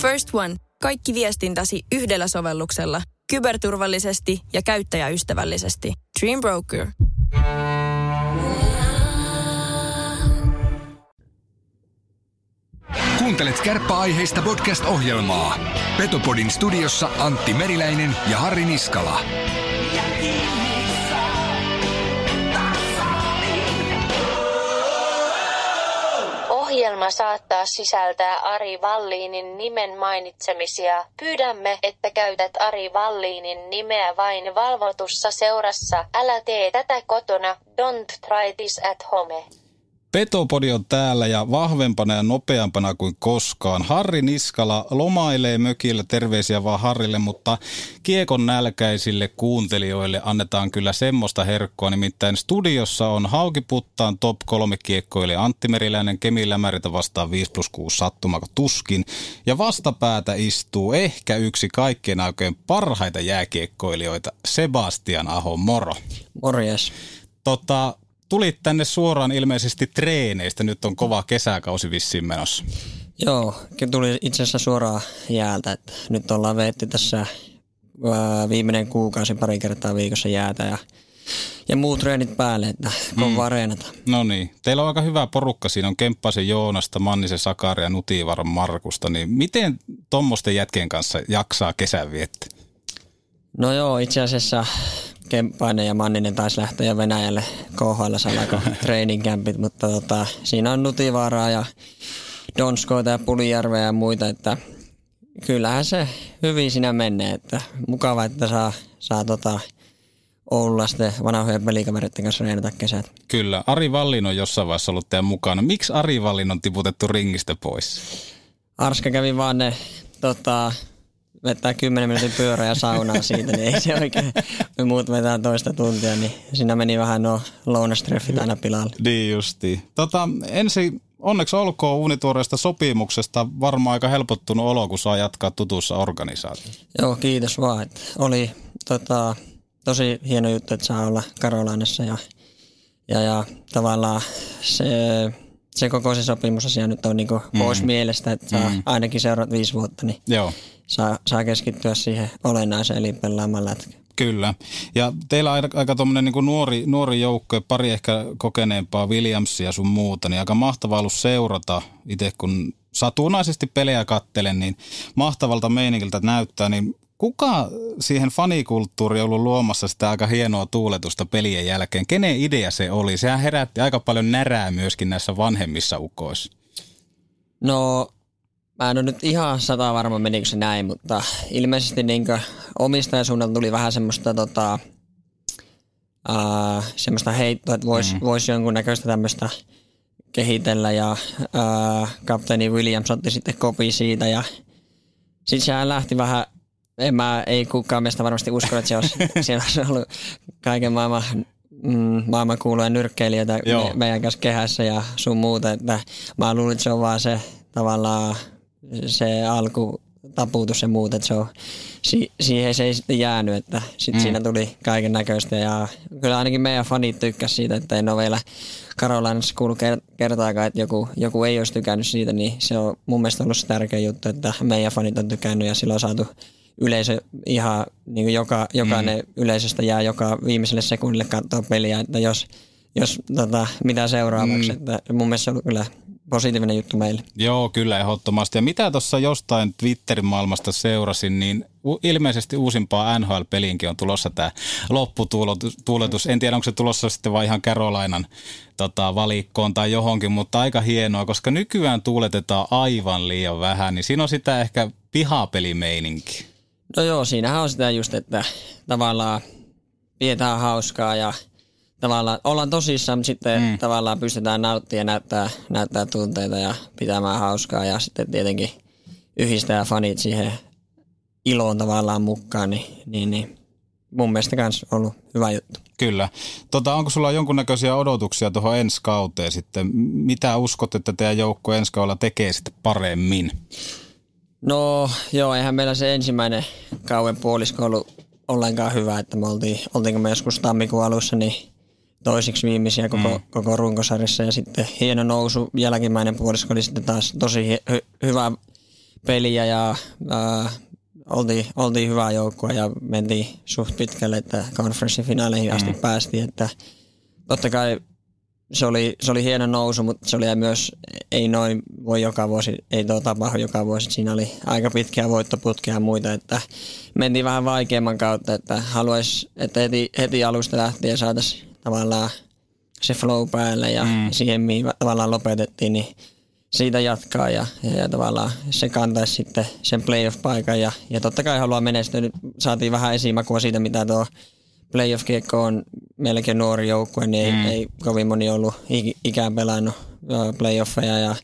First One. Kaikki viestintäsi yhdellä sovelluksella. Kyberturvallisesti ja käyttäjäystävällisesti. Dream Broker. Kuuntelet kärppäaiheista podcast-ohjelmaa. Petopodin studiossa Antti Meriläinen ja Harri Niskala. Ohjelma saattaa sisältää Ari Valliinin nimen mainitsemisia. Pyydämme, että käytät Ari Valliinin nimeä vain valvotussa seurassa. Älä tee tätä kotona. Don't try this at home. Petopodi on täällä ja vahvempana ja nopeampana kuin koskaan. Harri Niskala lomailee mökillä, terveisiä vaan Harrille, mutta kiekon nälkäisille kuuntelijoille annetaan kyllä semmoista herkkoa. Nimittäin studiossa on Haukiputtaan top 3 kiekkoille Antti Meriläinen, Kemi Lämäritä vastaan 5 plus 6 sattumako tuskin. Ja vastapäätä istuu ehkä yksi kaikkien aikojen parhaita jääkiekkoilijoita, Sebastian Aho, moro. Morjes. Tota, tulit tänne suoraan ilmeisesti treeneistä. Nyt on kova kesäkausi vissiin menossa. Joo, tuli itse asiassa suoraan jäältä. Että nyt ollaan veetty tässä viimeinen kuukausi pari kertaa viikossa jäätä ja, ja muut treenit päälle, että kovaa mm. reenata. No niin. Teillä on aika hyvä porukka. Siinä on Kemppasen Joonasta, Mannisen Sakari ja Nutivaran Markusta. Niin miten tuommoisten jätkien kanssa jaksaa kesän viettää? No joo, itse asiassa Kemppainen ja Manninen taisi lähteä Venäjälle KHL salako training campit, mutta tota, siinä on Nutivaaraa ja Donskoita ja Pulijärveä ja muita, että kyllähän se hyvin siinä menee, että mukava, että saa, saa tota, Oululla sitten vanhojen pelikaveritten kanssa reenata kesät. Kyllä. Ari Vallin on jossain vaiheessa ollut teidän mukana. Miksi Ari Vallin on tiputettu ringistä pois? Arska kävi vaan ne tota, vetää 10 minuutin pyörä ja saunaa siitä, niin ei se oikein, me muut vetää toista tuntia, niin siinä meni vähän nuo lounastreffit aina pilalle. Niin justi. Tota, ensi onneksi olkoon uunituoreesta sopimuksesta varmaan aika helpottunut olo, kun saa jatkaa tutussa organisaatiossa. Joo, kiitos vaan. Että oli tota, tosi hieno juttu, että saa olla Karolainassa ja, ja, ja tavallaan se, se koko se sopimusasia nyt on niinku mm. pois mielestä, että saa mm. ainakin seuraavat viisi vuotta, niin Joo saa, saa keskittyä siihen olennaiseen eli pelaamaan lätkä. Kyllä. Ja teillä on aika, aika tuommoinen niin nuori, nuori joukko, pari ehkä kokeneempaa Williamsia sun muuta, niin aika mahtavaa ollut seurata itse, kun satunnaisesti pelejä kattelen, niin mahtavalta meiningiltä näyttää, niin kuka siihen fanikulttuuriin on ollut luomassa sitä aika hienoa tuuletusta pelien jälkeen? Kenen idea se oli? Sehän herätti aika paljon närää myöskin näissä vanhemmissa ukoissa. No Mä en ole nyt ihan sata varma menikö se näin, mutta ilmeisesti niin omistajan suunnalta tuli vähän semmoista tota, uh, semmoista heittoa, että voisi mm. vois jonkunnäköistä tämmöistä kehitellä ja uh, kapteeni Williams otti sitten kopi siitä ja sitten sehän lähti vähän, en mä, ei kukaan meistä varmasti usko, että se olisi, siellä olisi ollut kaiken maailman mm, maailman kuuluja nyrkkeilijöitä me, meidän kanssa kehässä ja sun muuta, että mä luulin, että se on vaan se tavallaan se alku taputus ja muut, että se on, si, siihen se ei sitten jäänyt, että sitten mm. siinä tuli kaiken näköistä ja kyllä ainakin meidän fanit tykkäsivät siitä, että en ole vielä Karolainassa kuullut kertaakaan, että joku, joku ei olisi tykännyt siitä, niin se on mun mielestä ollut se tärkeä juttu, että meidän fanit on tykännyt ja silloin on saatu yleisö ihan, niin kuin joka, jokainen mm. yleisöstä jää joka viimeiselle sekunnille katsoa peliä, että jos, jos tota, mitä seuraavaksi, mm. että mun mielestä se on kyllä positiivinen juttu meille. Joo, kyllä ehdottomasti. Ja mitä tuossa jostain Twitterin maailmasta seurasin, niin ilmeisesti uusimpaa NHL-peliinkin on tulossa tämä lopputuuletus. En tiedä, onko se tulossa sitten vai ihan Carolinan tota, valikkoon tai johonkin, mutta aika hienoa, koska nykyään tuuletetaan aivan liian vähän, niin siinä on sitä ehkä pihapelimeininki. No joo, siinähän on sitä just, että tavallaan pidetään hauskaa ja – tavallaan ollaan tosissaan, mutta sitten mm. tavallaan pystytään nauttimaan ja näyttää, näyttää tunteita ja pitämään hauskaa ja sitten tietenkin yhdistää fanit siihen iloon tavallaan mukaan, niin, niin, niin mun mielestä myös ollut hyvä juttu. Kyllä. Tota, onko sulla jonkunnäköisiä odotuksia tuohon ensi kauteen sitten? Mitä uskot, että teidän joukko ensi kaudella tekee sitten paremmin? No joo, eihän meillä se ensimmäinen kauden puolisko ollut ollenkaan hyvä, että me oltiin, oltiinko me joskus tammikuun alussa, niin toisiksi viimeisiä koko, mm. koko runkosarjassa ja sitten hieno nousu, jälkimmäinen puolisko oli sitten taas tosi hy- hyvä peliä ja ää, oltiin, oltiin hyvä joukkue ja mentiin suht pitkälle, että konferenssifinaaleihin asti mm. päästiin, että totta kai se oli, se oli hieno nousu, mutta se oli myös, ei noin voi joka vuosi, ei tuo tapahdu joka vuosi. Siinä oli aika pitkiä voittoputkia ja muita, että mentiin vähän vaikeamman kautta, että haluaisi, että heti, heti alusta lähtien saataisiin tavallaan se flow päälle ja mm. siihen, mihin tavallaan lopetettiin, niin siitä jatkaa ja, ja, ja tavallaan se kantaisi sitten sen playoff-paikan ja, ja totta kai haluaa menestyä. Nyt saatiin vähän esimakua siitä, mitä tuo playoff-kiekko on melkein nuori joukkue, niin mm. ei, ei kovin moni ollut ikään pelannut playoffeja ja,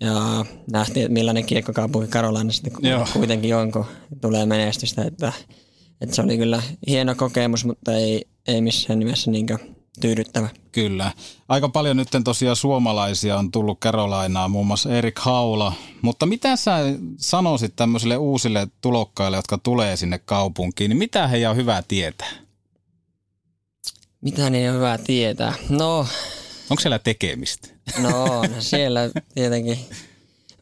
ja nähtiin, että millainen kiekkokaupunki Karolaina sitten Joo. kuitenkin on, kun tulee menestystä. Että, että se oli kyllä hieno kokemus, mutta ei, ei missään nimessä niinkään tyydyttävä. Kyllä. Aika paljon nyt tosiaan suomalaisia on tullut Carolainaa, muun muassa Erik Haula. Mutta mitä sä sanoisit tämmöisille uusille tulokkaille, jotka tulee sinne kaupunkiin, niin mitä heidän on hyvä tietää? Mitä ne on hyvä tietää? No... Onko siellä tekemistä? No, no siellä tietenkin.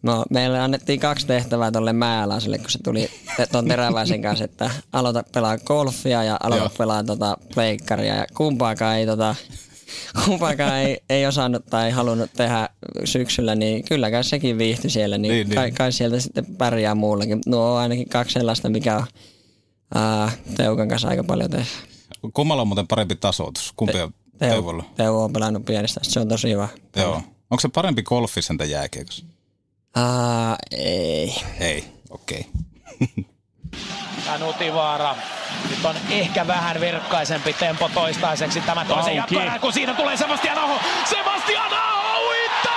No, meille annettiin kaksi tehtävää tuolle Määläiselle, kun se tuli tuon teräväisen kanssa, että aloita pelaa golfia ja aloita Joo. pelaa tota pleikkaria. Ja kumpaakaan ei, tota, kumpaakaan ei, ei osannut tai halunnut tehdä syksyllä, niin kylläkään sekin viihtyi siellä. Niin, niin, kai, niin. kai, sieltä sitten pärjää muullakin. No on ainakin kaksi sellaista, mikä on ää, Teukan kanssa aika paljon tehdä. Kummalla on muuten parempi tasoitus? Kumpi on Teu, Teuvolla? Teuvo on pelannut pienestä, se on tosi hyvä. Joo. Onko se parempi golfissa entä jääkiekossa? Uh, ei. Ei, okei. Okay. Nutivaara. Nyt on ehkä vähän verkkaisempi tempo toistaiseksi tämä toisen jatkoerä, kun siinä tulee Sebastian Aho. Sebastian Aho! Uittaa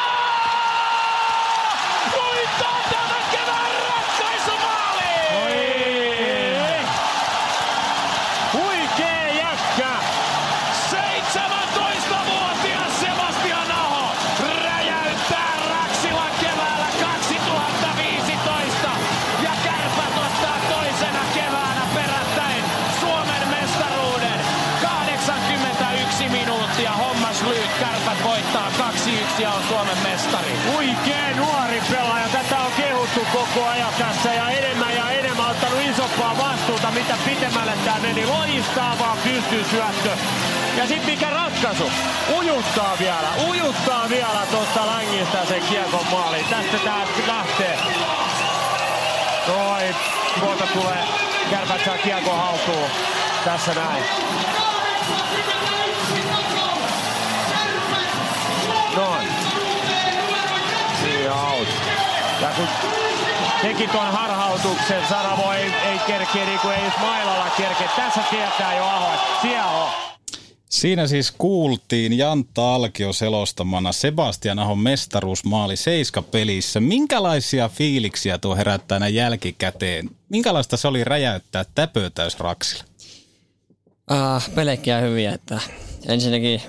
mestari. Huikee nuori pelaaja. Tätä on kehuttu koko ajan tässä ja enemmän ja enemmän ottanut isompaa vastuuta, mitä pitemmälle tämä meni. Loistavaa pystysyöttö. Ja sitten mikä ratkaisu? Ujuttaa vielä, ujuttaa vielä tuosta längistä sen kiekon maaliin. Tästä tää lähtee. Noin, tuolta tulee, kärpät saa kiekon haltuun. Tässä näin. Out. Ja kun teki ton harhautuksen, Saravo ei, ei kerkeä niin kuin ei edes mailalla kerkeä. Tässä tietää jo Aho, on. Siinä siis kuultiin Jantta Alkio selostamana Sebastian Ahon mestaruusmaali Seiska-pelissä. Minkälaisia fiiliksiä tuo herättää näin jälkikäteen? Minkälaista se oli räjäyttää täpötäys Raksilla? Uh, pelekkiä hyviä, että ensinnäkin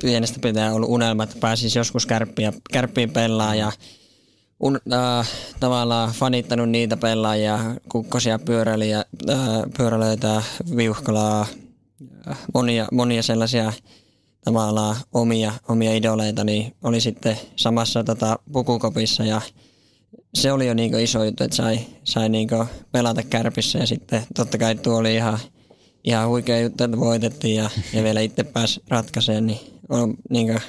pienestä pitää ollut unelma, että pääsisi joskus kärppiä, kärppiin pelaa ja un, uh, tavallaan fanittanut niitä pelaajia, kukkosia, pyöräilijä, uh, pyöräilijöitä, viuhkalaa, uh, monia, monia sellaisia tavallaan omia, omia idoleita, niin oli sitten samassa tota, pukukopissa ja se oli jo niinku iso juttu, että sai, sai niinku pelata kärpissä ja sitten totta kai tuo oli ihan, ihan huikea juttu, että voitettiin ja, ja vielä itse pääsi ratkaisemaan, niin on niinku,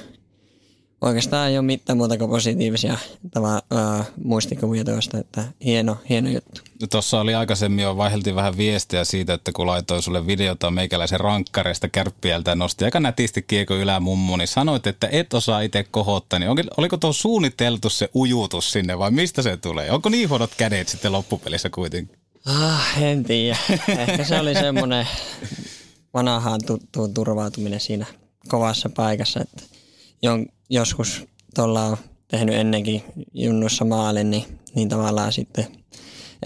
oikeastaan ei ole mitään muuta kuin positiivisia tava, ää, muistikuvia tuosta, että hieno, hieno juttu. Tuossa oli aikaisemmin jo, vaiheltiin vähän viestiä siitä, että kun laitoin sulle videota meikäläisen rankkareista kärppiältä nosti aika nätisti kieko ylämummu, niin sanoit, että et osaa itse kohottaa, niin oliko tuo suunniteltu se ujutus sinne vai mistä se tulee? Onko niin huonot kädet sitten loppupelissä kuitenkin? Ah, en tiedä. Ehkä se oli semmoinen vanhaan tuttuun turvautuminen siinä kovassa paikassa, että jon, joskus tuolla on tehnyt ennenkin junnussa maalin, niin, niin tavallaan sitten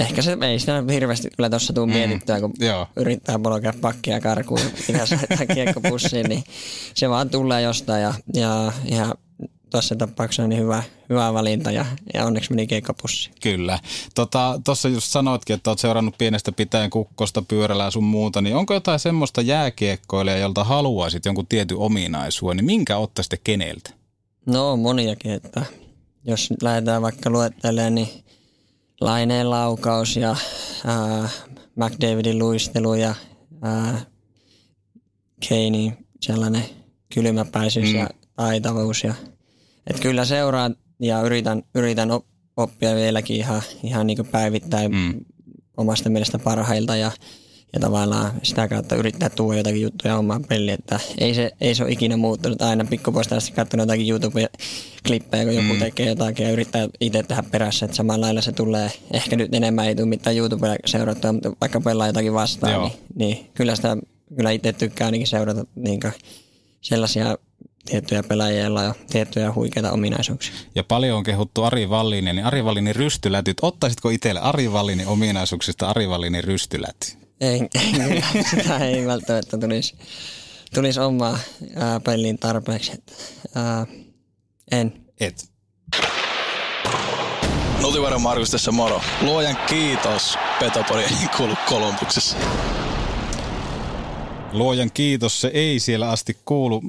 ehkä se ei sitä hirveästi kyllä tuossa tuu mietittyä, kun joo. yrittää polkea pakkia karkuun ja pitäisi laittaa kiekko pussiin, niin se vaan tulee jostain ja, ja ihan tuossa tapauksessa niin hyvä, hyvä valinta ja, ja onneksi meni keikkapussi. Kyllä. Tuossa tota, just sanoitkin, että olet seurannut pienestä pitäen kukkosta, pyörällä sun muuta, niin onko jotain semmoista jääkiekkoilijaa, jolta haluaisit jonkun tietyn ominaisuuden, niin minkä ottaisitte keneltä? No moniakin, että jos lähdetään vaikka luettelemaan, niin Laineen laukaus ja ää, McDavidin luistelu ja ää, Keinin sellainen kylmäpäisyys mm. ja taitavuus. Ja, et kyllä seuraan ja yritän, yritän oppia vieläkin ihan, ihan niin päivittäin mm. omasta mielestä parhailta ja, ja tavallaan sitä kautta yrittää tuoda jotakin juttuja omaan peliin, että ei se, ei se ole ikinä muuttunut. Aina pikkupoista asti katsonut jotakin YouTube-klippejä, kun joku mm. tekee jotakin ja yrittää itse tehdä perässä, että samalla lailla se tulee. Ehkä nyt enemmän ei tule mitään YouTubea seurattua, mutta vaikka pelaa jotakin vastaan, niin, niin, kyllä sitä kyllä itse tykkää ainakin seurata niin sellaisia tiettyjä pelaajia, joilla on tiettyjä huikeita ominaisuuksia. Ja paljon on kehuttu Ari Vallinia, niin Ari Vallinin rystylätyt. Ottaisitko itselle Ari Vallinin ominaisuuksista Ari Vallinin rystyläty? Ei, ei sitä ei välttämättä tulisi, tulisi omaa ää, peliin tarpeeksi. ää, en. Et. Nutivaran Markus tässä moro. Luojan kiitos Petopori ei kuulu Kolumbuksessa. Luojan kiitos, se ei siellä asti kuulu.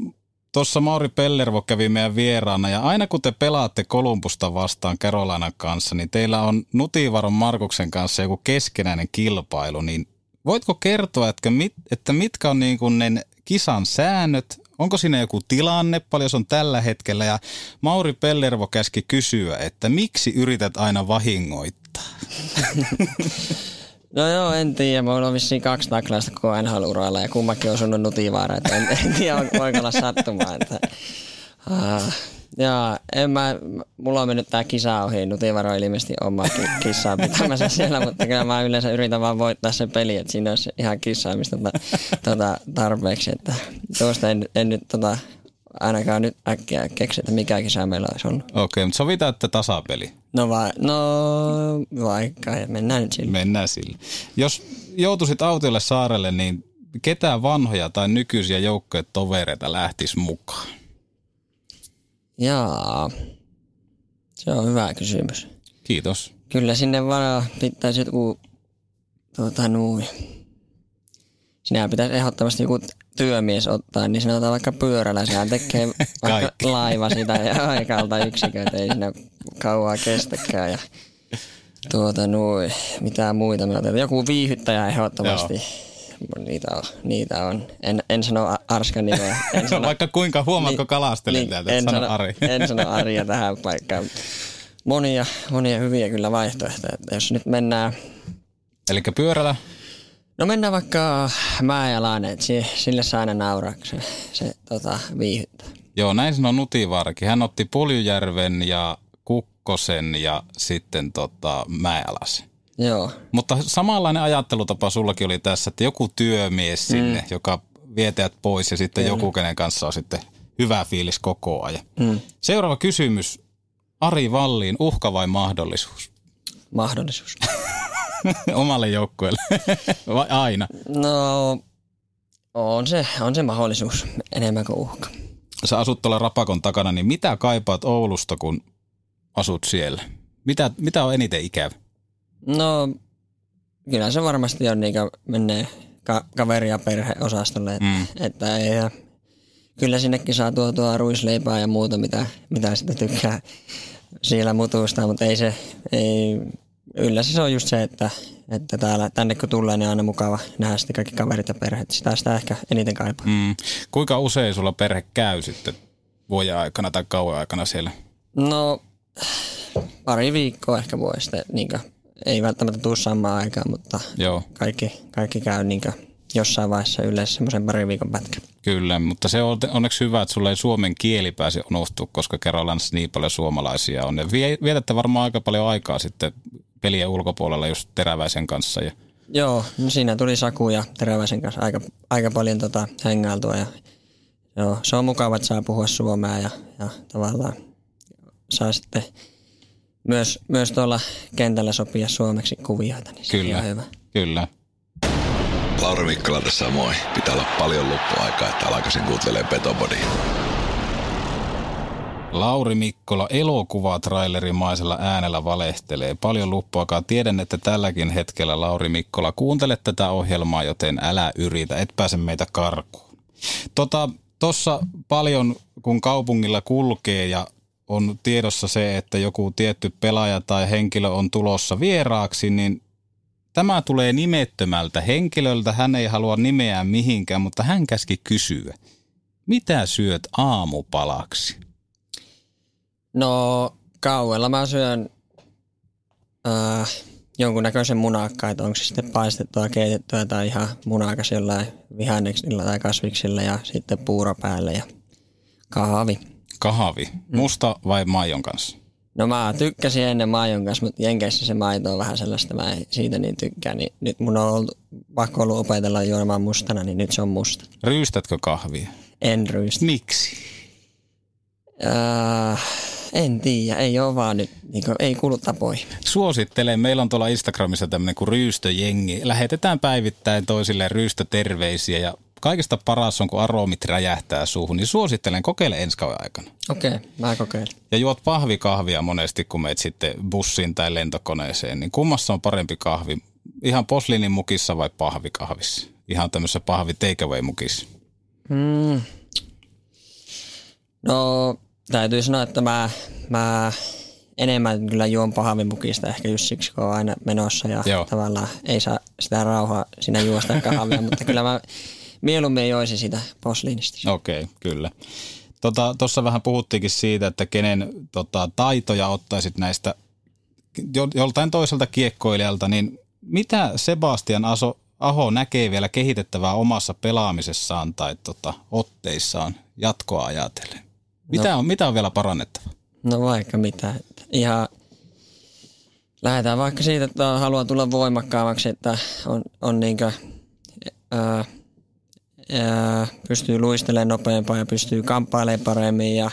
Tuossa Mauri Pellervo kävi meidän vieraana ja aina kun te pelaatte Kolumbusta vastaan Carolinan kanssa, niin teillä on Nutivaron Markuksen kanssa joku keskenäinen kilpailu, niin voitko kertoa, että, mit, että mitkä on niin kuin ne kisan säännöt, onko siinä joku tilanne, paljon se on tällä hetkellä ja Mauri Pellervo käski kysyä, että miksi yrität aina vahingoittaa? No joo, en tiedä. Mulla on vissiin kaksi taklausta koko nhl ja kummakin on osunut nutivaara. Että en, en tiedä, voiko olla sattumaa. Että, uh, ja en mä, mulla on mennyt tää kisa ohi, Nutivaro ilmeisesti oma kissaa pitämässä siellä, mutta kyllä mä yleensä yritän vaan voittaa se peli, että siinä olisi ihan kissaamista tuota, tuota, tarpeeksi, että tuosta en, en nyt tota, ainakaan nyt äkkiä keksi, että mikä kisa meillä olisi ollut. Okei, okay, mutta sovitaan, että tasapeli. No, va- no vaikka, ja mennään nyt sille. Mennään sille. Jos joutuisit autiolle saarelle, niin ketä vanhoja tai nykyisiä joukkojen tovereita lähtisi mukaan? Jaa, se on hyvä kysymys. Kiitos. Kyllä sinne vaan pitäisi joku, tuota, nui. Sinä pitäisi ehdottomasti joku työmies ottaa, niin sanotaan vaikka pyörällä, sehän tekee vaikka laiva sitä ja aikalta yksiköitä, ei siinä kauaa kestäkään. Ja tuota, nui, mitä muita. Joku viihyttäjä ehdottomasti. Joo. Niitä on. Niitä on. En, en sano Arskan nimeä. En sano, Vaikka kuinka huomaatko niin, kalastelen niin, täältä, en sano, Ari. en sano Aria tähän paikkaan. Monia, monia hyviä kyllä vaihtoehtoja. Jos nyt mennään... Eli pyörällä? No mennään vaikka Mäeläinen, että sille saa aina nauraa, se, se tota, viihyttää. Joo, näin sanoi Nutivaarakin. Hän otti Puljujärven ja Kukkosen ja sitten tota, Mäeläsen. Joo. Mutta samanlainen ajattelutapa sullakin oli tässä, että joku työmies sinne, mm. joka vietäjät pois ja sitten Kyllä. joku, kenen kanssa on sitten hyvä fiilis koko ajan. Mm. Seuraava kysymys. Ari Valliin, uhka vai mahdollisuus? Mahdollisuus. Omalle joukkueelle? vai aina? No, on se, on se mahdollisuus enemmän kuin uhka. Sä asut tuolla Rapakon takana, niin mitä kaipaat Oulusta, kun asut siellä? Mitä, mitä on eniten ikävä? No, kyllä se varmasti on niin menee ka- kaveri- ja perheosastolle. Että, mm. että ei, ja kyllä sinnekin saa tuotua ruisleipää ja muuta, mitä, mitä sitä tykkää siellä mutusta, mutta ei se, ei, yleensä se on just se, että, että täällä, tänne kun tulee, niin on aina mukava nähdä sitten kaikki kaverit ja perheet. Sitä sitä ehkä eniten kaipaa. Mm. Kuinka usein sulla perhe käy sitten vuoden aikana tai kauan aikana siellä? No, pari viikkoa ehkä voi sitten niin ei välttämättä tule samaan aikaan, mutta Joo. Kaikki, kaikki käy niin jossain vaiheessa yleensä semmoisen parin viikon pätkän. Kyllä, mutta se on onneksi hyvä, että sulla ei suomen kieli pääse unohtua, koska Carolanissa niin paljon suomalaisia on. Ja vietätte varmaan aika paljon aikaa sitten pelien ulkopuolella just Teräväisen kanssa. Ja... Joo, no siinä tuli Saku ja Teräväisen kanssa aika, aika paljon tota hengailtua. Ja, joo, se on mukava, että saa puhua suomea ja, ja tavallaan saa sitten – myös, myös tuolla kentällä sopia suomeksi kuvioita, niin kyllä, on hyvä. Kyllä. Lauri Mikkola tässä moi. Pitää olla paljon loppuaikaa, että alkaisin kuuntelemaan Petobody. Lauri Mikkola elokuvatrailerimaisella äänellä valehtelee. Paljon luppuakaan. Tiedän, että tälläkin hetkellä Lauri Mikkola kuuntele tätä ohjelmaa, joten älä yritä, et pääse meitä karkuun. Tota, tossa paljon, kun kaupungilla kulkee ja on tiedossa se, että joku tietty pelaaja tai henkilö on tulossa vieraaksi, niin tämä tulee nimettömältä henkilöltä. Hän ei halua nimeää mihinkään, mutta hän käski kysyä. Mitä syöt aamupalaksi? No kauella mä syön äh, jonkunnäköisen munakkaa, että onko se sitten paistettua, keitettyä tai ihan munakas jollain vihanneksilla tai kasviksilla ja sitten puuro päälle ja kahvi. Kahvi. Musta vai maijon kanssa? No mä tykkäsin ennen maijon kanssa, mutta Jenkeissä se maito on vähän sellaista, mä en siitä niin tykkään. Niin nyt mun on ollut, pakko ollut opetella juomaan mustana, niin nyt se on musta. Ryystätkö kahvia? En ryystä. Miksi? Äh, en tiedä, ei ole vaan nyt, niin kuin, ei kuulu tapoihin. Suosittelen, meillä on tuolla Instagramissa tämmöinen kuin ryystöjengi. Lähetetään päivittäin toisille ryystöterveisiä ja kaikista paras on, kun aromit räjähtää suuhun, niin suosittelen, kokeile ensi kauden aikana. Okei, okay, mä kokeilen. Ja juot pahvikahvia monesti, kun meet sitten bussiin tai lentokoneeseen, niin kummassa on parempi kahvi? Ihan posliinin mukissa vai pahvikahvissa? Ihan tämmöisessä pahvi takeaway mukissa? Mm. No, täytyy sanoa, että mä, mä enemmän kyllä juon pahvimukista ehkä just siksi, kun on aina menossa ja Joo. tavallaan ei saa sitä rauhaa siinä juosta kahvia, mutta kyllä mä mieluummin joisin sitä posliinista. Okei, okay, kyllä. Tuossa tota, vähän puhuttiinkin siitä, että kenen tota, taitoja ottaisit näistä joltain toiselta kiekkoilijalta, niin mitä Sebastian Aso, Aho näkee vielä kehitettävää omassa pelaamisessaan tai tota, otteissaan jatkoa ajatellen? Mitä, no, on, mitä on vielä parannettava? No vaikka mitä. Ihan lähdetään vaikka siitä, että haluaa tulla voimakkaammaksi, että on, on niinkö, ää, ää, pystyy luistelemaan nopeampaa ja pystyy kamppailemaan paremmin ja,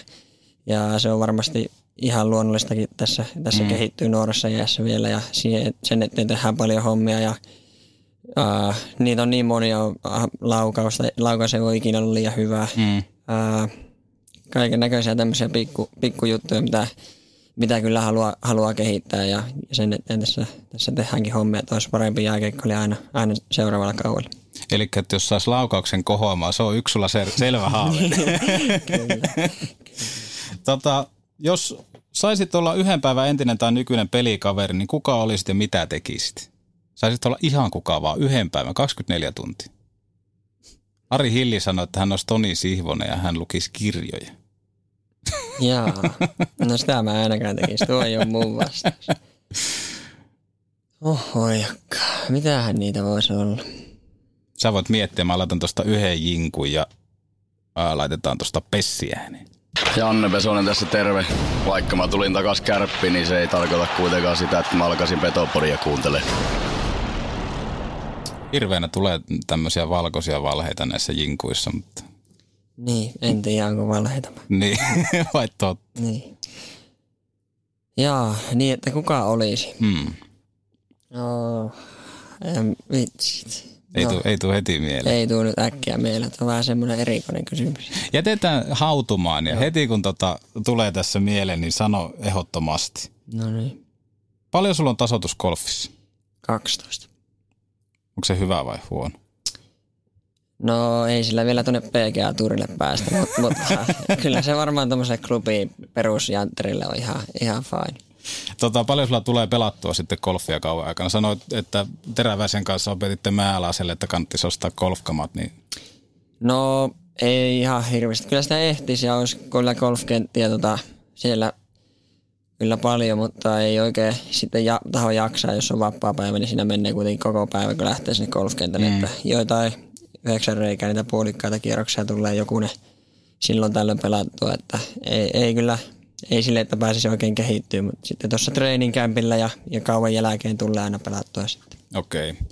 ja se on varmasti ihan luonnollistakin tässä, tässä mm. kehittyy nuoressa iässä vielä ja siihen, sen eteen tehdään paljon hommia ja ää, niitä on niin monia laukausta, laukaus ei ole ikinä ollut liian hyvä. Mm. Ää, kaiken näköisiä tämmöisiä pikku, pikkujuttuja, mitä, mitä kyllä haluaa, haluaa kehittää ja, ja sen eteen tässä, tässä tehdäänkin hommia, että olisi parempi jääkeikko aina, aina seuraavalla kaudella. Eli että jos saisi laukauksen kohoamaan, se on yksi sulla sel- selvä haave. tota, jos saisit olla yhden päivän entinen tai nykyinen pelikaveri, niin kuka olisit ja mitä tekisit? Saisit olla ihan kuka vaan, yhden päivän, 24 tuntia. Ari Hilli sanoi, että hän olisi Toni Sihvonen ja hän lukisi kirjoja. Jaa, no sitä mä ainakaan tekisi, tuo ei ole mun vastaus. Oho. Mitähän niitä voisi olla? Sä voit miettiä, mä laitan tuosta yhden jinkun ja ää, laitetaan tuosta pessiä. Niin. Janne Pesonen tässä terve. Vaikka mä tulin takas kärppiin, niin se ei tarkoita kuitenkaan sitä, että mä alkaisin Petopodia kuuntelemaan. Hirveänä tulee tämmöisiä valkoisia valheita näissä jinkuissa, mutta... Niin, en tiedä onko valheita. niin, vai totta. Niin. Jaa, niin että kuka olisi? Hmm. Oh, en, vitsit. Ei, no, tule, ei tule heti mieleen. Ei tule nyt äkkiä mieleen. Tämä on vähän semmoinen erikoinen kysymys. Jätetään hautumaan ja Joo. heti kun tota, tulee tässä mieleen, niin sano ehdottomasti. No niin. Paljon sulla on tasoitus golfissa? 12. Onko se hyvä vai huono? No ei sillä vielä tuonne PGA-turille päästä, mutta, mutta kyllä se varmaan tuommoiselle klubiin perusjantterille on ihan, ihan fine. Tota, paljon sulla tulee pelattua sitten golfia kauan aikana? Sanoit, että Teräväisen kanssa opetitte Määläiselle, että kannattaisi ostaa golfkamat. Niin... No ei ihan hirveästi. Kyllä sitä ehtisi ja olisi kyllä golfkenttiä tota, siellä kyllä paljon, mutta ei oikein sitten ja, taho jaksaa, jos on vapaa päivä, niin siinä menee kuitenkin koko päivä, kun lähtee sinne golfkentälle. Mm. Että joitain yhdeksän reikää niitä puolikkaita kierroksia tulee joku ne silloin tällöin pelattua, että ei, ei kyllä, ei sille, että pääsisi oikein kehittyä, mutta sitten tuossa treeninkämpillä ja, ja kauan jälkeen tulee aina pelattua sitten. Okei. Okay.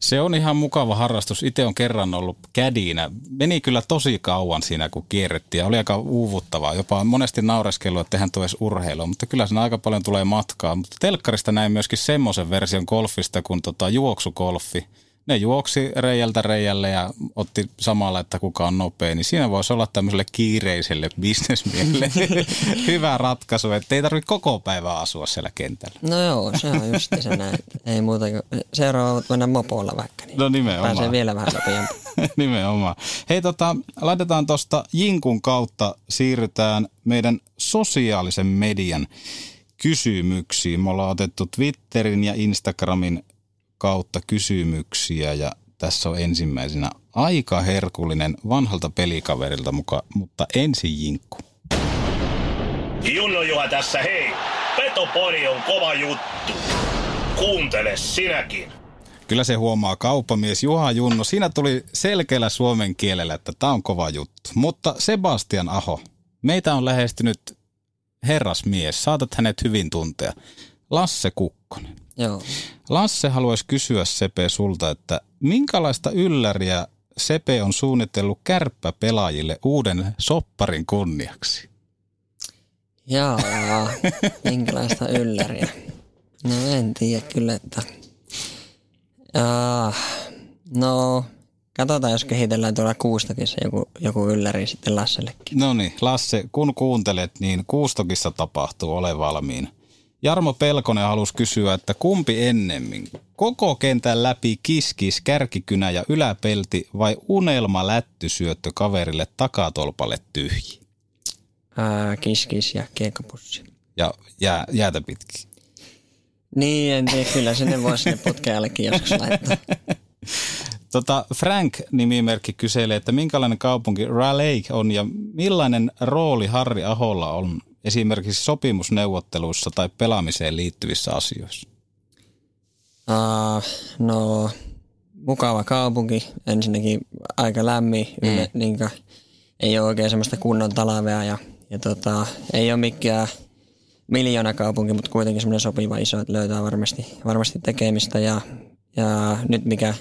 Se on ihan mukava harrastus. Itse on kerran ollut kädinä. Meni kyllä tosi kauan siinä, kun kierrettiin oli aika uuvuttavaa. Jopa monesti naureskellut, että tehän tuo urheilua, mutta kyllä siinä aika paljon tulee matkaa. Mutta telkkarista näin myöskin semmoisen version golfista kuin tota juoksukolfi. Ne juoksi reijältä reijälle ja otti samalla, että kuka on nopea, niin siinä voisi olla tämmöiselle kiireiselle bisnesmiehelle hyvä ratkaisu, että ei tarvitse koko päivää asua siellä kentällä. No joo, se on just se näin. Ei muuta kuin seuraavat mennä mopolla vaikka. Niin no nimenomaan. Pääsee vielä vähän nopeammin. nimenomaan. Hei tota, laitetaan tuosta Jinkun kautta, siirrytään meidän sosiaalisen median kysymyksiin. Me ollaan otettu Twitterin ja Instagramin kautta kysymyksiä ja tässä on ensimmäisenä aika herkullinen vanhalta pelikaverilta muka, mutta ensin Jinkku. Junno Juha tässä, hei! Petopori on kova juttu. Kuuntele sinäkin. Kyllä se huomaa kauppamies Juha Junno. Siinä tuli selkeällä suomen kielellä, että tämä on kova juttu. Mutta Sebastian Aho, meitä on lähestynyt herrasmies. Saatat hänet hyvin tuntea. Lasse Kukkonen. Joo. Lasse haluaisi kysyä Sepe sulta, että minkälaista ylläriä Sepe on suunnitellut kärppäpelaajille uuden sopparin kunniaksi? Jaa, minkälaista ylläriä? No en tiedä kyllä, että... Jaa, no, katsotaan jos kehitellään tuolla Kuustokissa joku, joku ylläri sitten Lassellekin. No niin, Lasse, kun kuuntelet, niin Kuustokissa tapahtuu, ole valmiin. Jarmo Pelkonen halusi kysyä, että kumpi ennemmin? Koko kentän läpi kiskis, kärkikynä ja yläpelti vai unelma lättysyöttö kaverille takatolpalle tyhji? Ää, kiskis ja kiekkopussi. Ja jää, jäätä pitkin. Niin, en tiedä, kyllä sinne voisi sinne putkeallekin joskus laittaa. Tota, Frank-nimimerkki kyselee, että minkälainen kaupunki Raleigh on ja millainen rooli Harri Aholla on esimerkiksi sopimusneuvotteluissa tai pelaamiseen liittyvissä asioissa? Uh, no, mukava kaupunki. Ensinnäkin aika lämmin. Mm. Yle, niin kuin, ei ole oikein semmoista kunnon talvea ja, ja tota, ei ole mikään miljoona kaupunki, mutta kuitenkin semmoinen sopiva iso, että löytää varmasti, varmasti tekemistä. Ja, ja nyt mikä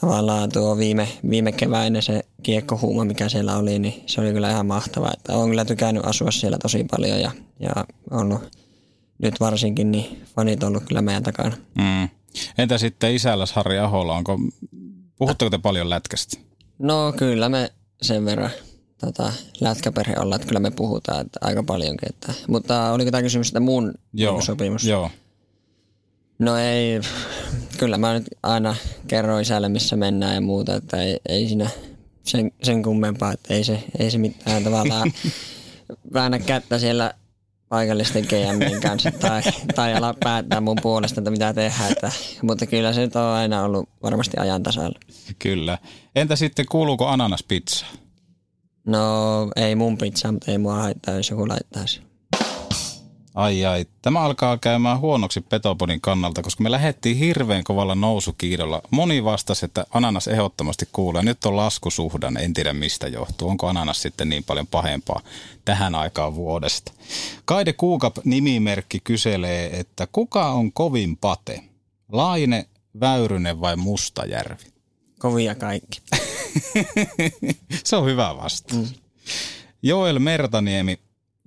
tavallaan tuo viime, viime keväinen se kiekkohuuma, mikä siellä oli, niin se oli kyllä ihan mahtavaa. Että olen kyllä tykännyt asua siellä tosi paljon ja, ja on nyt varsinkin niin fanit ollut kyllä meidän takana. Mm. Entä sitten isälläs Harri Aholla, onko, puhutteko te paljon lätkästä? No kyllä me sen verran tota, lätkäperhe olla, että kyllä me puhutaan että aika paljonkin. Että, mutta oliko tämä kysymys, että mun joo, sopimus? Joo. No ei, kyllä mä nyt aina kerroin isälle, missä mennään ja muuta, että ei, ei siinä sen, sen kummempaa, että ei se, ei se mitään tavallaan väännä kättä siellä paikallisten GMien kanssa tai, tai ala päättää mun puolesta, että mitä tehdään. Että, mutta kyllä se nyt on aina ollut varmasti ajan tasalla. Kyllä. Entä sitten kuuluuko ananaspizza? No ei mun pizza, mutta ei mua haittaa, jos joku laittaisi. Ai ai, tämä alkaa käymään huonoksi Petopodin kannalta, koska me lähdettiin hirveän kovalla nousukiidolla. Moni vastasi, että ananas ehdottomasti kuulee. Nyt on laskusuhdan, en tiedä mistä johtuu. Onko ananas sitten niin paljon pahempaa tähän aikaan vuodesta? Kaide Kuukap nimimerkki kyselee, että kuka on kovin pate? Laine, Väyrynen vai Mustajärvi? Kovia kaikki. Se on hyvä vastaus. Mm. Joel Mertaniemi,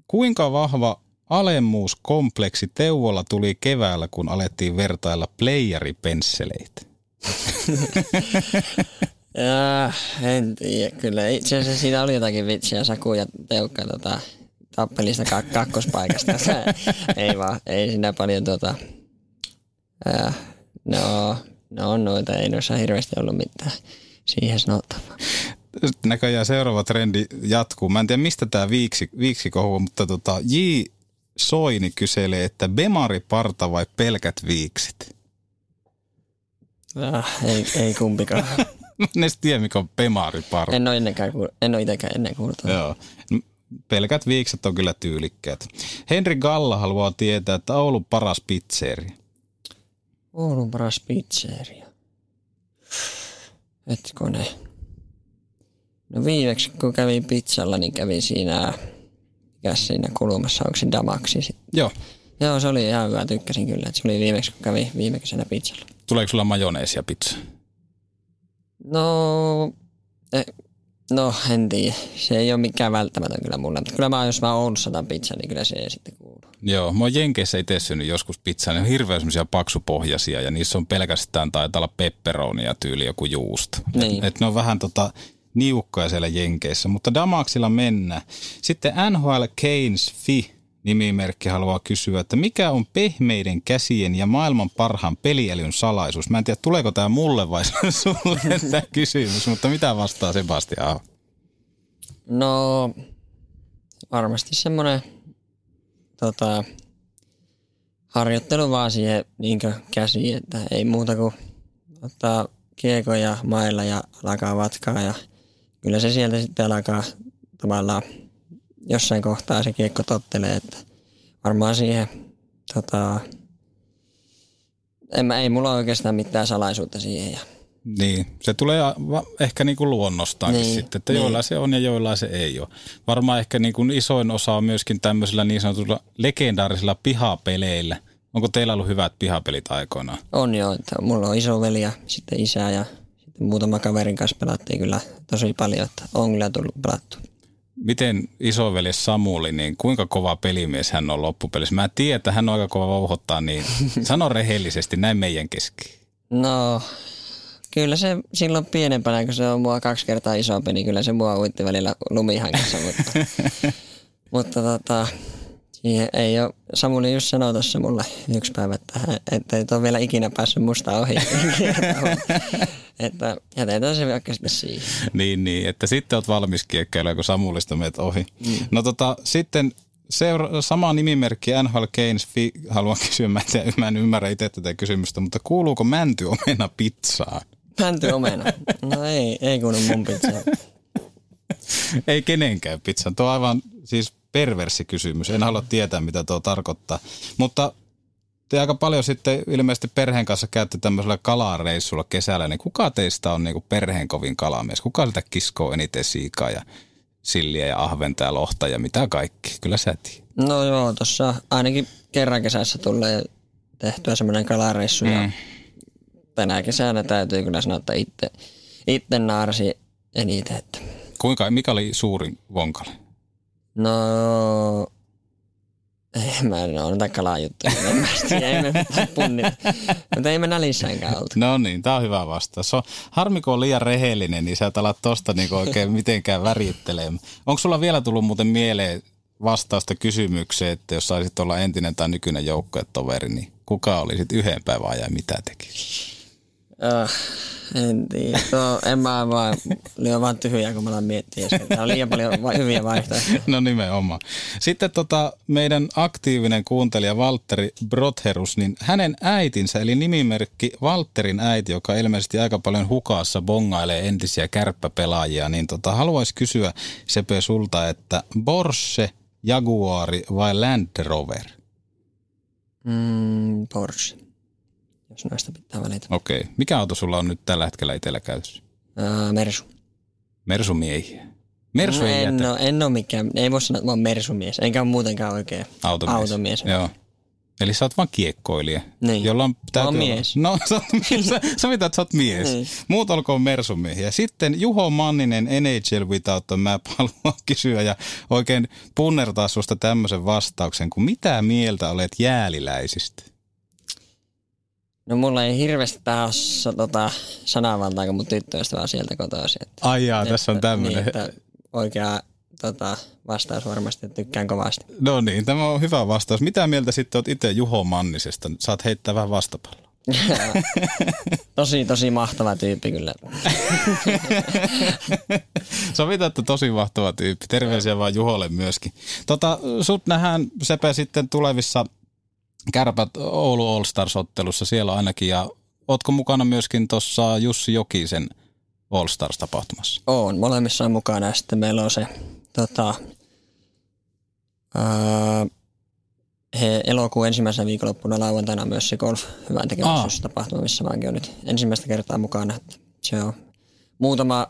kuinka vahva Alemmuuskompleksi Teuvolla tuli keväällä, kun alettiin vertailla playeripensseleitä. ja, en tiedä, kyllä. Itse asiassa siinä oli jotakin vitsiä, Saku ja Teukka tota, tappelista kak- kakkospaikasta. ei vaan, ei siinä paljon tota, äh, no, no noita, ei noissa hirveästi ollut mitään siihen sanottavaa näköjään seuraava trendi jatkuu. Mä en tiedä, mistä tämä viiksi, viiksi kohu, mutta tota, J. Soini kyselee, että Bemari parta vai pelkät viiksit? Ah, ei, ei kumpikaan. en edes tiedä, mikä on Bemari parta. En ole, ennenkään, en ole itsekään ennen kuullut. Joo. Pelkät viikset on kyllä tyylikkäät. Henri Galla haluaa tietää, että Oulun paras pizzeria. Oulun paras pizzeria. Hetkone. No viimeksi kun kävin pizzalla, niin kävin siinä mikä siinä kulmassa, onko se Damaksi sitten? Joo. Joo, se oli ihan hyvä, tykkäsin kyllä, että se oli viimeksi, kun kävi viime kesänä pizzalla. Tuleeko sulla majoneesia pizza? No, eh, No en tiedä. Se ei ole mikään välttämätön kyllä mulle. Mutta kyllä mä jos mä Oulussa otan pizza, niin kyllä se ei sitten kuulu. Joo, mä oon Jenkeissä itse syönyt joskus pizzaa. Ne on hirveän semmoisia paksupohjaisia ja niissä on pelkästään taitaa olla pepperonia tyyli joku juusto. Niin. Et, et ne on vähän tota niukkoja siellä Jenkeissä, mutta Damaksilla mennään. Sitten NHL Keynes Fi nimimerkki haluaa kysyä, että mikä on pehmeiden käsien ja maailman parhaan pelielyn salaisuus? Mä en tiedä, tuleeko tämä mulle vai sulle tämä kysymys, mutta mitä vastaa Sebastian? No varmasti semmoinen tota, harjoittelu vaan siihen niin käsiin, että ei muuta kuin ottaa kiekoja mailla ja alkaa vatkaa ja kyllä se sieltä sitten alkaa tavallaan jossain kohtaa se kiekko tottelee, että varmaan siihen tota, en mä, ei mulla oikeastaan mitään salaisuutta siihen. Ja. Niin, se tulee ehkä niin kuin luonnostaankin niin, sitten, että niin. joilla se on ja joilla se ei ole. Varmaan ehkä niin kuin isoin osa on myöskin tämmöisillä niin sanotulla legendaarisilla pihapeleillä. Onko teillä ollut hyvät pihapelit aikoinaan? On joo, että mulla on iso veli ja sitten isä ja muutama kaverin kanssa pelattiin kyllä tosi paljon, että on kyllä tullut pelattu miten isoveli Samuli, niin kuinka kova pelimies hän on loppupelissä? Mä tiedän, että hän on aika kova vauhottaa, niin sano rehellisesti näin meidän kesken. No, kyllä se silloin pienempänä, kun se on mua kaksi kertaa isompi, niin kyllä se mua uitti välillä lumihankissa, mutta, mutta tota, siihen ei ole, Samuli just sanoi tuossa mulle yksi päivä, että, että et ole vielä ikinä päässyt musta ohi. että jätetään se vaikka sitten siihen. Niin, niin, että sitten olet valmis kiekkeillä, kun Samulista meet ohi. Mm. No tota, sitten seura- sama nimimerkki NHL Keynes, fi- haluan kysyä, mä en, tiedä, mä en ymmärrä itse tätä kysymystä, mutta kuuluuko mäntyomena pizzaan? Mäntyomena? No ei, ei kuulu mun pizzaan. ei kenenkään pizzaan. Tuo on aivan siis perversi kysymys. En halua tietää, mitä tuo tarkoittaa. Mutta te aika paljon sitten ilmeisesti perheen kanssa käytte tämmöisellä kalareissulla kesällä, niin kuka teistä on niin perheen kovin kalamies? Kuka sitä kiskoo eniten siikaa ja silliä ja ahventa ja lohta ja mitä kaikki? Kyllä sä tiedät. No joo, tuossa ainakin kerran kesässä tulee tehtyä semmoinen kalareissu mm. ja tänä kesänä täytyy kyllä sanoa, että itse, itse naarsi eniten. Että. Kuinka, mikä oli suurin vonkale? No ei mä en ole noita kalajuttuja. ei me. Mutta ei me nälissäänkään oltu. No niin, tää on hyvä vastaus. So, harmi kun on liian rehellinen, niin sä et alat tosta niinku oikein mitenkään värittelemään. Onko sulla vielä tullut muuten mieleen vastausta kysymykseen, että jos saisit olla entinen tai nykyinen joukkuetoveri, niin kuka olisit yhden päivän ja mitä tekisi? En tiedä. No, en mä vaan, lyö vaan tyhjää, kun mä alan miettiä. Täällä on liian paljon hyviä vaihtoehtoja. No nimenomaan. Sitten tota, meidän aktiivinen kuuntelija Valtteri Brotherus, niin hänen äitinsä, eli nimimerkki Valtterin äiti, joka ilmeisesti aika paljon hukassa bongailee entisiä kärppäpelaajia, niin tota, haluaisi kysyä Sepe sulta, että Porsche, Jaguari vai Land Rover? Mm, Porsche jos noista pitää valita. Okei. Okay. Mikä auto sulla on nyt tällä hetkellä itsellä käytössä? Uh, Mersu. Mersumiehiä. Mersu no, ei en, jätä. en ole mikään, ei voi sanoa, että mä oon Mersumies, enkä ole muutenkaan oikein automies. automies. Joo. Eli sä oot vaan kiekkoilija. Niin. Jolla on, mä oon mies. No, sä, oot, sä, sä mitä, että sä oot mies. Niin. Muut olkoon mersumiehiä. Sitten Juho Manninen NHL Without a Map haluaa kysyä ja oikein punnertaa susta tämmöisen vastauksen, kun mitä mieltä olet jääliläisistä? No mulla ei hirveästi ole tota, sananvaltaa, kun mun tyttöystävä on sieltä kotoisin. Että, Ai jaa, tässä on tämmöinen. Niin, oikea tota, vastaus varmasti, että tykkään kovasti. No niin, tämä on hyvä vastaus. Mitä mieltä sitten oot itse Juho Mannisesta? Saat heittää vähän vastapalloa. tosi, tosi mahtava tyyppi kyllä. Sovitaan, että tosi mahtava tyyppi. Terveisiä vaan Juholle myöskin. Tota, sut nähdään Sepe sitten tulevissa Kärpät Oulu All Stars-ottelussa siellä ainakin ja ootko mukana myöskin tuossa Jussi Jokisen All Stars-tapahtumassa? Oon, molemmissa on mukana ja sitten meillä on se tota, ää, he elokuun ensimmäisenä viikonloppuna lauantaina myös se golf hyvän tapahtuma, missä mäkin olen nyt ensimmäistä kertaa mukana. Se on muutama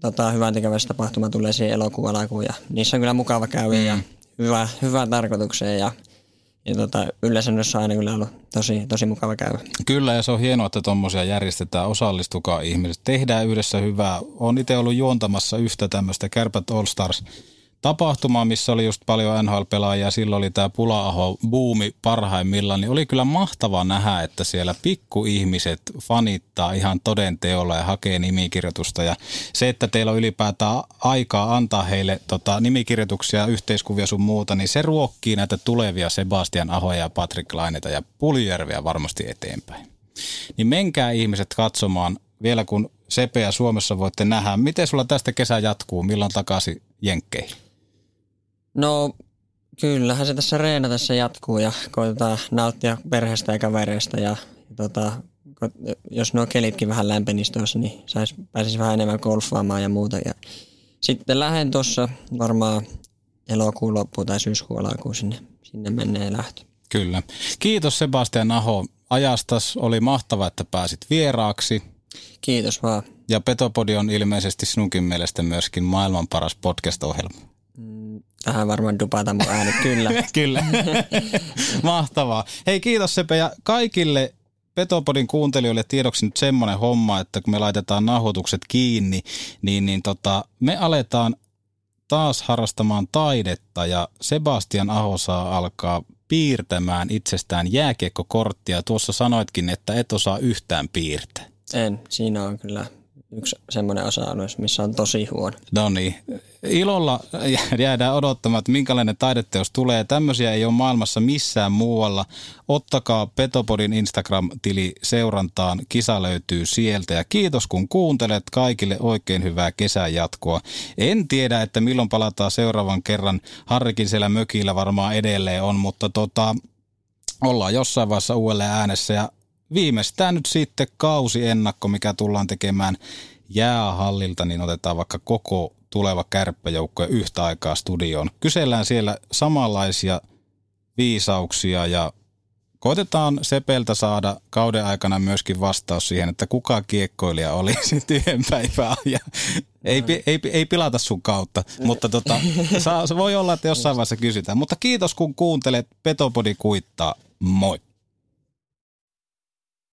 tota, hyvän tapahtuma tulee siihen elokuun alkuun ja niissä on kyllä mukava käydä mm. ja hyvä, hyvä tarkoitukseen ja ja tota, yleisönnössä on aina kyllä ollut tosi, tosi mukava käydä. Kyllä, ja se on hienoa, että tuommoisia järjestetään. Osallistukaa ihmiset. Tehdään yhdessä hyvää. Olen itse ollut juontamassa yhtä tämmöistä Kärpät All Stars tapahtumaa, missä oli just paljon NHL-pelaajia. Silloin oli tämä Pula-aho buumi parhaimmillaan. Niin oli kyllä mahtava nähdä, että siellä pikkuihmiset fanittaa ihan toden teolla ja hakee nimikirjoitusta. Ja se, että teillä on ylipäätään aikaa antaa heille tota, nimikirjoituksia, yhteiskuvia sun muuta, niin se ruokkii näitä tulevia Sebastian Ahoja ja Patrick Laineta ja Puljärveä varmasti eteenpäin. Niin menkää ihmiset katsomaan vielä kun Sepeä Suomessa voitte nähdä. Miten sulla tästä kesä jatkuu? Milloin takaisin Jenkkeihin? No kyllähän se tässä reenatessa jatkuu ja koitetaan nauttia perheestä ja kavereista ja, ja tota, jos nuo kelitkin vähän lämpenisi tuossa, niin sais, pääsisi vähän enemmän golfaamaan ja muuta. Ja sitten lähden tuossa varmaan elokuun loppuun tai syyskuun alkuun sinne, sinne menee lähtö. Kyllä. Kiitos Sebastian Aho ajastas. Oli mahtava, että pääsit vieraaksi. Kiitos vaan. Ja Petopodi on ilmeisesti sinunkin mielestä myöskin maailman paras podcast-ohjelma. Tähän varmaan dupata mun ääni, kyllä. kyllä. Mahtavaa. Hei kiitos Sepe ja kaikille Petopodin kuuntelijoille tiedoksi nyt semmoinen homma, että kun me laitetaan nauhoitukset kiinni, niin, niin tota, me aletaan taas harrastamaan taidetta ja Sebastian Aho saa alkaa piirtämään itsestään jääkiekkokorttia. Tuossa sanoitkin, että et osaa yhtään piirtää. En, siinä on kyllä yksi semmoinen osa-alue, missä on tosi huono. No niin. Ilolla jäädään odottamaan, että minkälainen taideteos tulee. Tämmöisiä ei ole maailmassa missään muualla. Ottakaa Petopodin Instagram-tili seurantaan. Kisa löytyy sieltä. Ja kiitos kun kuuntelet. Kaikille oikein hyvää kesän jatkoa. En tiedä, että milloin palataan seuraavan kerran. Harrikin siellä mökillä varmaan edelleen on, mutta tota, ollaan jossain vaiheessa uudelleen äänessä ja viimeistään nyt sitten kausiennakko, mikä tullaan tekemään jäähallilta, niin otetaan vaikka koko tuleva kärppäjoukko yhtä aikaa studioon. Kysellään siellä samanlaisia viisauksia ja koitetaan Sepeltä saada kauden aikana myöskin vastaus siihen, että kuka kiekkoilija oli sitten yhden ei, ei, ei pilata sun kautta, mutta tota, saa, se voi olla, että jossain vaiheessa kysytään. Mutta kiitos kun kuuntelet, Petopodi kuittaa, moi!